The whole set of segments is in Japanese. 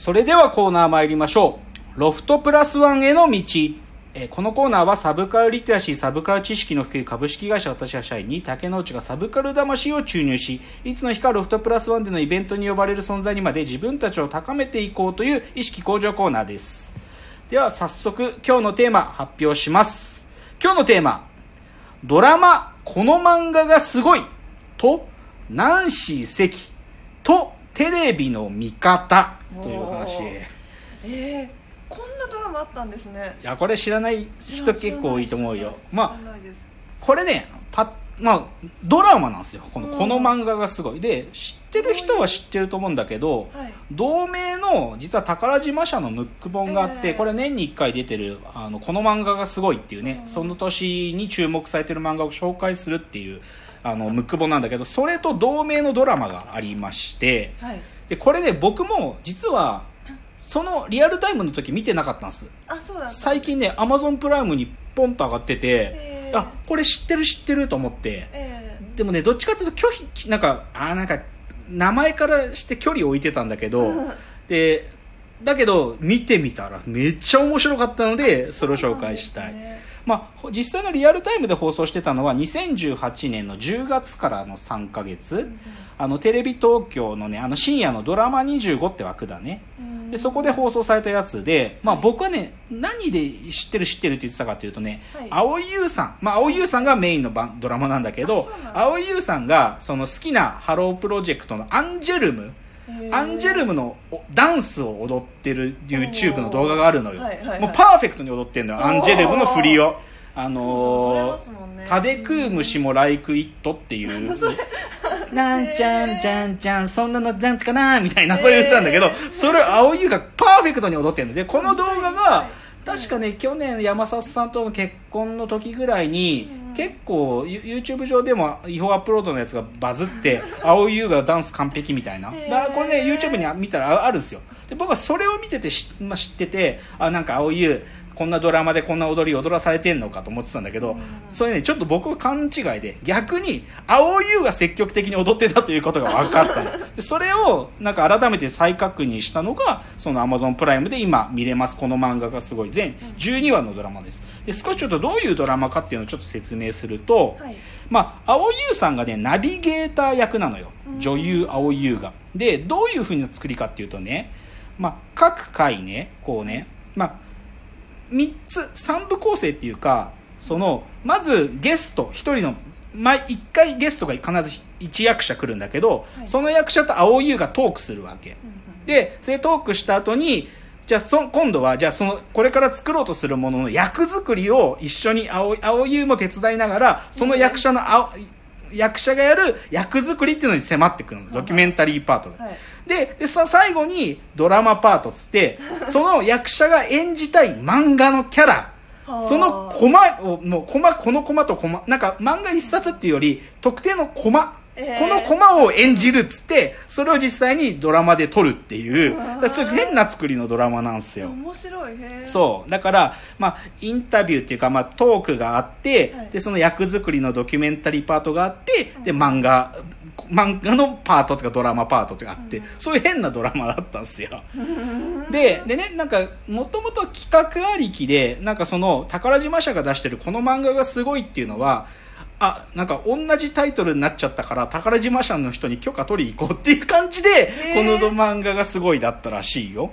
それではコーナー参りましょう。ロフトプラスワンへの道。えこのコーナーはサブカルリテラシー、サブカル知識の低い株式会社私は社員に竹之内がサブカル魂を注入し、いつの日かロフトプラスワンでのイベントに呼ばれる存在にまで自分たちを高めていこうという意識向上コーナーです。では早速今日のテーマ発表します。今日のテーマ、ドラマ、この漫画がすごいと、ナンシー関とテレビの見方という話。えー、こんなドラマあったんですね。いや、これ知らない人結構多いと思うよ。まあ、これね、パまあ、ドラマなんですよ。この、うん。この漫画がすごい。で、知ってる人は知ってると思うんだけど、はい。同名の、実は宝島社のムック本があって、ええこれ年に1回出てる、あの、この漫画がすごいっていうね、うん。その年に注目されてる漫画を紹介するっていう、あの、ムック本なんだけど、それと同名のドラマがありまして、はいで、これね、僕も実は、そのリアルタイムの時見てなかったんです。あそうだ最近ね、アマゾンプライムにポンと上がってて、えー。あ、これ知ってる知ってると思って、えでもね、どっちかっていうと拒否、なんか、あーなんか、名前からして距離を置いてたんだけど、うん。で、だけど、見てみたらめっちゃ面白かったので、ーそれを紹介したい。まあ、ほ実際のリアルタイムで放送してたのは2018年の10月からの3ヶ月、あの、テレビ東京のね、あの深夜のドラマ25って枠だね。うん。で、そこで放送されたやつで、まあはい僕はね、何で知ってる知ってるって言ってたかっていうとね、はい。蒼井優さん、まあ蒼井優さんがメインの番ドラマなんだけあど蒼井優さんがその好きなハロープロジェクトのアンジュルム、アンジュルムのおダンスを踊ってる YouTube の動画があるのよ。はいはいはい。もうパーフェクトに踊ってんのよ、アンジュルムの振りを。あのますもんねー、タデ食う虫もライクイットっていう、なんちゃんちゃんちゃん、そんなのなんとかなみたいな、そういう歌なんだけど、それを青井優がパーフェクトに踊ってるの。で、この動画が、確かね、去年山里さんとの結婚の時ぐらいに、うん結構、ユ YouTube 上でも違法アップロードのやつがバズって、青井優がダンス完璧みたいな。だからこれね、YouTube に見たらああるんですよ。で、僕はそれを見てて知,、まあ、知ってて、あ、なんか青井優、こんなドラマでこんな踊り踊らされてんのかと思ってたんだけど、うんそれね、ちょっと僕は勘違いで、逆に、青優が積極的に踊ってたということが分かったの。でそれを、なんか改めて再確認したのが、その Amazon プライムで今見れます。この漫画がすごい。全12話のドラマです。で、少しちょっとどういうドラマかっていうのをちょっと説明すると、はいまあ、青優さんがね、ナビゲーター役なのよ。女優青優が。で、どういう風な作りかっていうとね、まあ、各回ね、こうね、まあ、3つ、3部構成っていうか、その、まずゲスト、1人の、毎1回ゲストが必ず1役者来るんだけど、はいその役者と青優がトークするわけ。うんうんで、それトークした後に、じゃあそ、今度は、じゃあその、これから作ろうとするものの役作りを一緒に青、青優も手伝いながら、その役者の青、役者がやる役作りっていうのに迫ってくるの。ドキュメンタリーパートが。はいで、でさ最後にドラマパートっつって、その役者が演じたい漫画のキャラ、はあ。そのコマを、もうコマ、このコマとコマ、なんか漫画一冊っていうより、特定のコマ、えー。このコマを演じるっつって、それを実際にドラマで撮るっていう、変な作りのドラマなんですよ。面白いそう。だから、まあ、インタビューっていうか、まあ、トークがあって、はい。で、その役作りのドキュメンタリーパートがあって、で、漫画、漫画のパートとかドラマパートとかあって、そういう変なドラマだったんですよ。で、でね、なんか、もともと企画ありきで、なんかその、宝島社が出してるこの漫画がすごいっていうのは、あ、なんか同じタイトルになっちゃったから、宝島社の人に許可取り行こうっていう感じで、へこーの漫画がすごいだったらしいよ。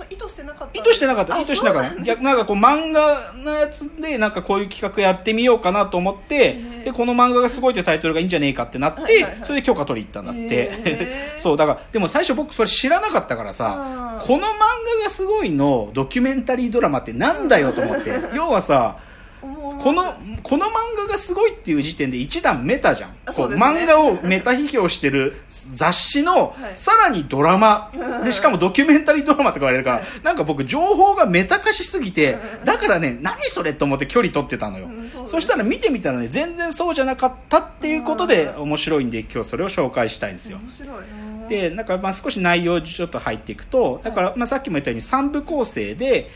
それ意図してなかった意図してなかった。あ意図してなかった。そうなん逆なんかこう漫画のやつでなんかこういう企画やってみようかなと思って、ーで、この漫画がすごいってタイトルがいいんじゃねえかってなって、はいはいはいそれで許可取り行ったんだって。そう、だから、でも最初僕それ知らなかったからさこの漫画がすごいのドキュメンタリードラマってなんだよと思って。要はさ、この、この漫画がすごいっていう時点で一段メタじゃん。こあそう漫画をメタ批評してる雑誌の、はい。さらにドラマ、で、しかもドキュメンタリードラマとか言われるから、はいなんか僕情報がメタ化しすぎて、だからね、何それと思って距離取ってたのよ。うんそうですそしたら見てみたらね、全然そうじゃなかったっていうことでうん。面白いんで、今日それを紹介したいんですよ。面白い。うんで、なんかまあ少し内容ちょっと入っていくと、だからまあさっきも言ったように3部構成で、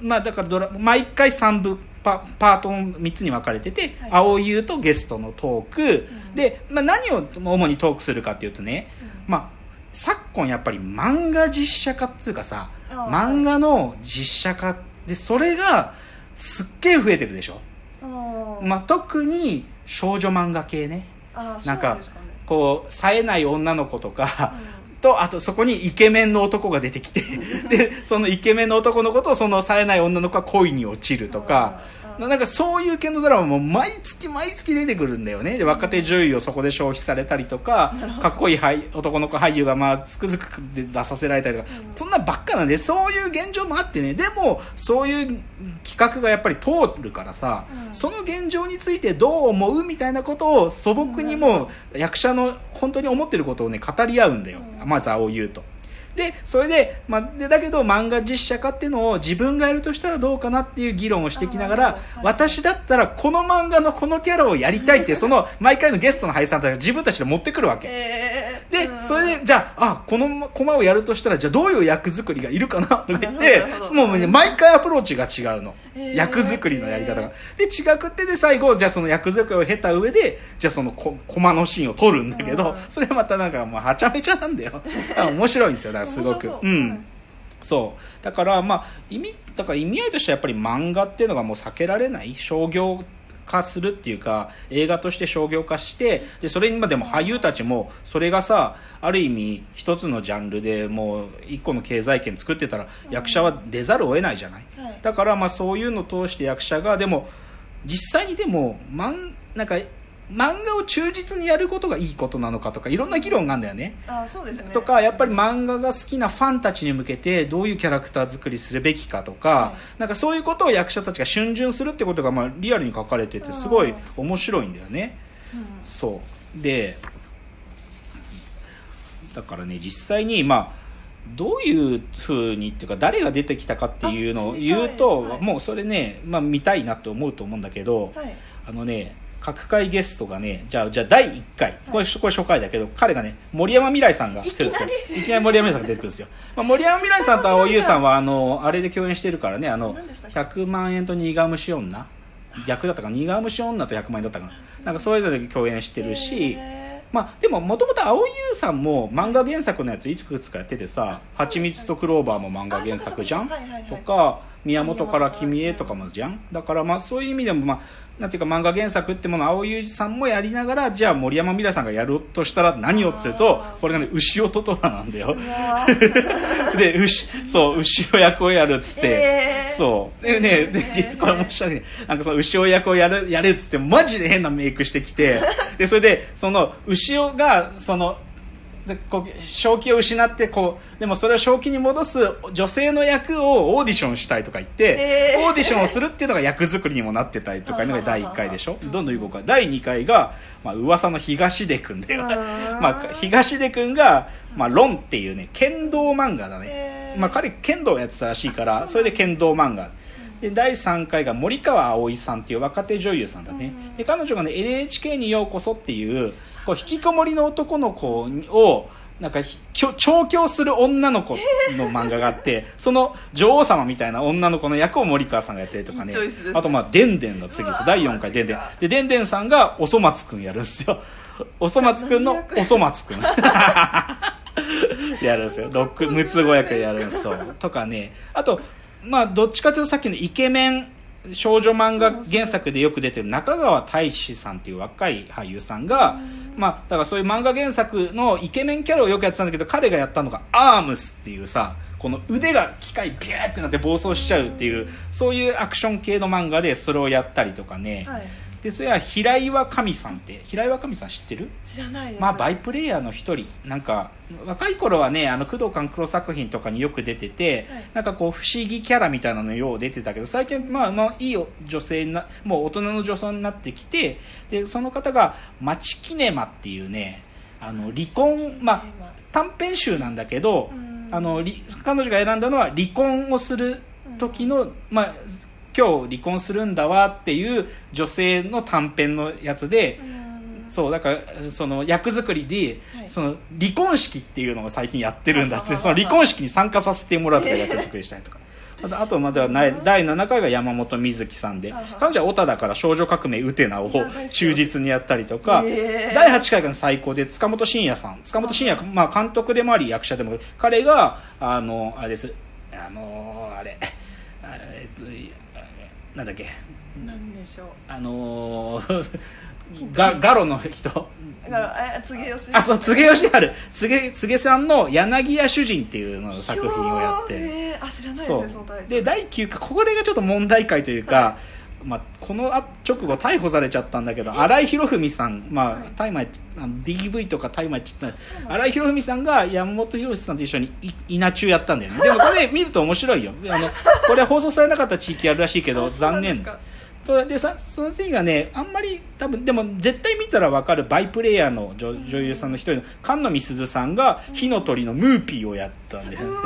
うん。まあだからドラ毎回3部パパートの3つに分かれてて、はい。青優とゲストのトーク、で、まあ、何を主にトークするかっていうとね、まあ昨今やっぱり漫画実写化っつうかさ漫画の実写化でそれがすっげえ増えてるでしょ、うんまあ、特に少女漫画系ね。なんかね。こう冴えない女の子とか、うんとあとそこにイケメンの男が出てきてでそのイケメンの男のことをその冴えない女の子は恋に落ちるとか、なんかそういう系のドラマも毎月毎月出てくるんだよね。で若手女優をそこで消費されたりとかかっこいい俳男の子俳優がまあつくづくで出させられたりとか、うん。そんなばっかなんでそういう現状もあってね。でもそういう企画がやっぱり通るからさ、うん。その現状についてどう思うみたいなことを素朴にも役者の本当に思ってることをね語り合うんだよ、うん。まず青言うと。でそれで,、まあ、でだけど漫画実写化っていうのを自分がやるとしたらどうかなっていう議論をしてきながら、はい私だったらこの漫画のこのキャラをやりたいってその毎回のゲストの俳優さんたちが自分たちで持ってくるわけ。えーでうんそれでじゃああこのコマをやるとしたらじゃあどういう役作りがいるかなとか言ってもうね毎回アプローチが違うの、へー役作りのやり方が。で違くってで最後じゃあその役作りを経た上でじゃあそのココマのシーンを撮るんだけど、うんそれまたなんかもうはちゃめちゃなんだよ。面白いんですよだからすごく。う。うん、はい。そう。だからまあ意味だから意味合いとしてはやっぱり漫画っていうのがもう避けられない商業化するっていうか映画として商業化してでそれにまでも俳優たちもそれがさある意味一つのジャンルでもう一個の経済圏作ってたら役者は出ざるを得ないじゃない、はい。だからまあそういうのを通して役者がでも実際にでもマンなんか漫画を忠実にやることがいいことなのかとかいろんな議論があるんだよね。あそうですね。とかやっぱり漫画が好きなファンたちに向けてどういうキャラクター作りするべきかとか、はなんかそういうことを役者たちが逡巡するってことがまあリアルに書かれててすごい面白いんだよね。うん。そう。でだからね実際にまあどういうふうにっていうか誰が出てきたかっていうのを言うと、はい。もうそれね、まあ、見たいなって思うと思うんだけど、はい。あのね各界ゲストがねじゃあじゃあ第1回。これ,、これ初回だけど彼がね森山未来さんが来るんですよ。いきなり森山未来さんが出てくるんですよ、まあ、森山未来さんと青優さんはあのあれで共演してるからねあの何でしたっけ？100万円と苦虫女。逆だったかな？苦虫女と100万円だったかな？なんかそういうので共演してるし、へまあ、でももともと青井優さんも漫画原作のやついくつかやっててさ「はちみつとクローバー」も漫画原作じゃん？とか「宮本から君へ」とかもじゃん。だからまあそういう意味でもまあなんていうか漫画原作ってものを青井優さんもやりながらじゃあ森山未來さんがやろうとしたら何をっつうとこれがね牛音虎なんだよ。で牛そう牛尾役をやるっつって、えー。そう。でねで実これ面白いね。なんかその牛尾役をやるやれっつってマジで変なメイクしてきて。でそれでその牛尾がそのでこう正気を失ってこうでもそれを正気に戻す女性の役をオーディションしたいとか言って、えー。オーディションをするっていうのが役作りにもなってたりとかいうのが第1回でしょ？どん。どんいこうか第2回が、まあ噂の東出君だよまあ、東出君が、まあ、ロンっていうね剣道漫画だね、えー。まあ、彼剣道をやってたらしいからそれで剣道漫画で第3回が森川葵さんっていう若手女優さんだね、で彼女がね NHK にようこそっていうこう引きこもりの男の子をなんか調教する女の子の漫画があって、その女王様みたいな女の子の役を森川さんがやってるとかね。いいチョイスです。あとまあでんでんの次です第4回でんでんででんでんさんがおそ松くんやるんですよ。おそ松くんのおそ松くん。やるんですよ。六つ子役やるんですよ。とかね。あとまあどっちかというとさっきのイケメン少女漫画原作でよく出てる中川大志さんっていう若い俳優さんがまあだからそういう漫画原作のイケメンキャラをよくやってたんだけど彼がやったのがアームスっていうさこの腕が機械ビューってなって暴走しちゃうっていうそういうアクション系の漫画でそれをやったりとかね、はいでそれは平岩神さんって平岩神さん知ってる？知らないです。まあバイプレイヤーの一人。なんか若い頃はねあの工藤官九郎作品とかによく出てて、はい。なんかこう不思議キャラみたいなのよう出てたけど最近まあまあいいよ女性なもう大人の女装になってきてでその方が「マチキネマ」っていうねあの離婚まあ短編集なんだけどうん。あのり彼女が選んだのは離婚をする時の、まあ今日離婚するんだわっていう女性の短編のやつで、うん。そうだからその役作りで、はい。その離婚式っていうのを最近やってるんだってその離婚式に参加させてもらって役作りしたりとか あとあとまではない第7回が山本美月さんで彼女はオタだから少女革命ウテナを忠実にやったりとか第8回が最高で塚本慎也さん。塚本慎也、まあ、監督でもあり役者でも彼があのあれです。あのあれあえっとなんだっけ？なんでしょう。あのー、ガガロの人。あそう柘植義治柘植柘植さんの柳家主人っていうのの作品をやって。へーあ知らないですそねそのタイトル。うで第9回これがちょっと問題回というか、まあ、このあ直後逮捕されちゃったんだけど新井博文さん、まあはい。大麻あの DV とか大麻ちったうなんだ。新井博文さんが山本博さんと一緒にい稲中やったんだよね。でもこれ見ると面白いよ。あのこれ放送されなかった地域あるらしいけど残念とでさその次がねあんまり多分でも絶対見たら分かるバイプレイヤーの女女優さんの一人の菅野美鈴さんが火の鳥のムーピーをやったんです。うわ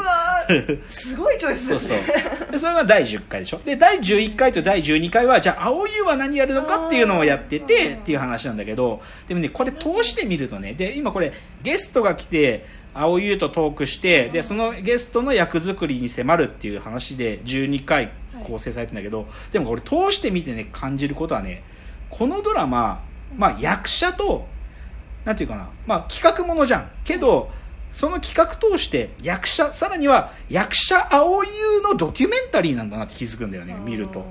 ー。すごいチョイスそうですね。そうでそれが第10回でしょ。で第11回と第12回はじゃあ青湯は何やるのかっていうのをやっててっていう話なんだけどでもねこれ通してみるとねで今これゲストが来て青湯とトークしてでそのゲストの役作りに迫るっていう話で12回構成されてんだけど、でもこれ通してみてね感じることはねこのドラマ、まあ、役者となんていうかな、まあ、企画ものじゃん。けどその企画通して役者さらには役者青湯のドキュメンタリーなんだなって気づくんだよね見ると。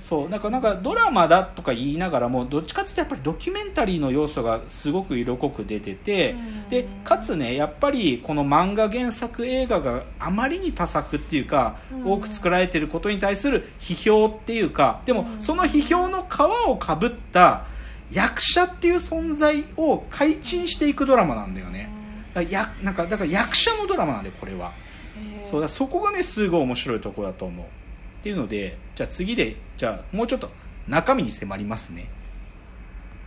そうなんかなんかドラマだとか言いながらもどっちかっていうとやっぱりドキュメンタリーの要素がすごく色濃く出ててうん。でかつねやっぱりこの漫画原作映画があまりに多作っていうかうん。多く作られてることに対する批評っていうかでもうん。その批評の皮をかぶった役者っていう存在を改陳していくドラマなんだよねやなんかだから役者のドラマなんだよこれは。そうだそこがねすごい面白いところだと思う。っていうのでじゃあ次でじゃあもうちょっと中身に迫りますね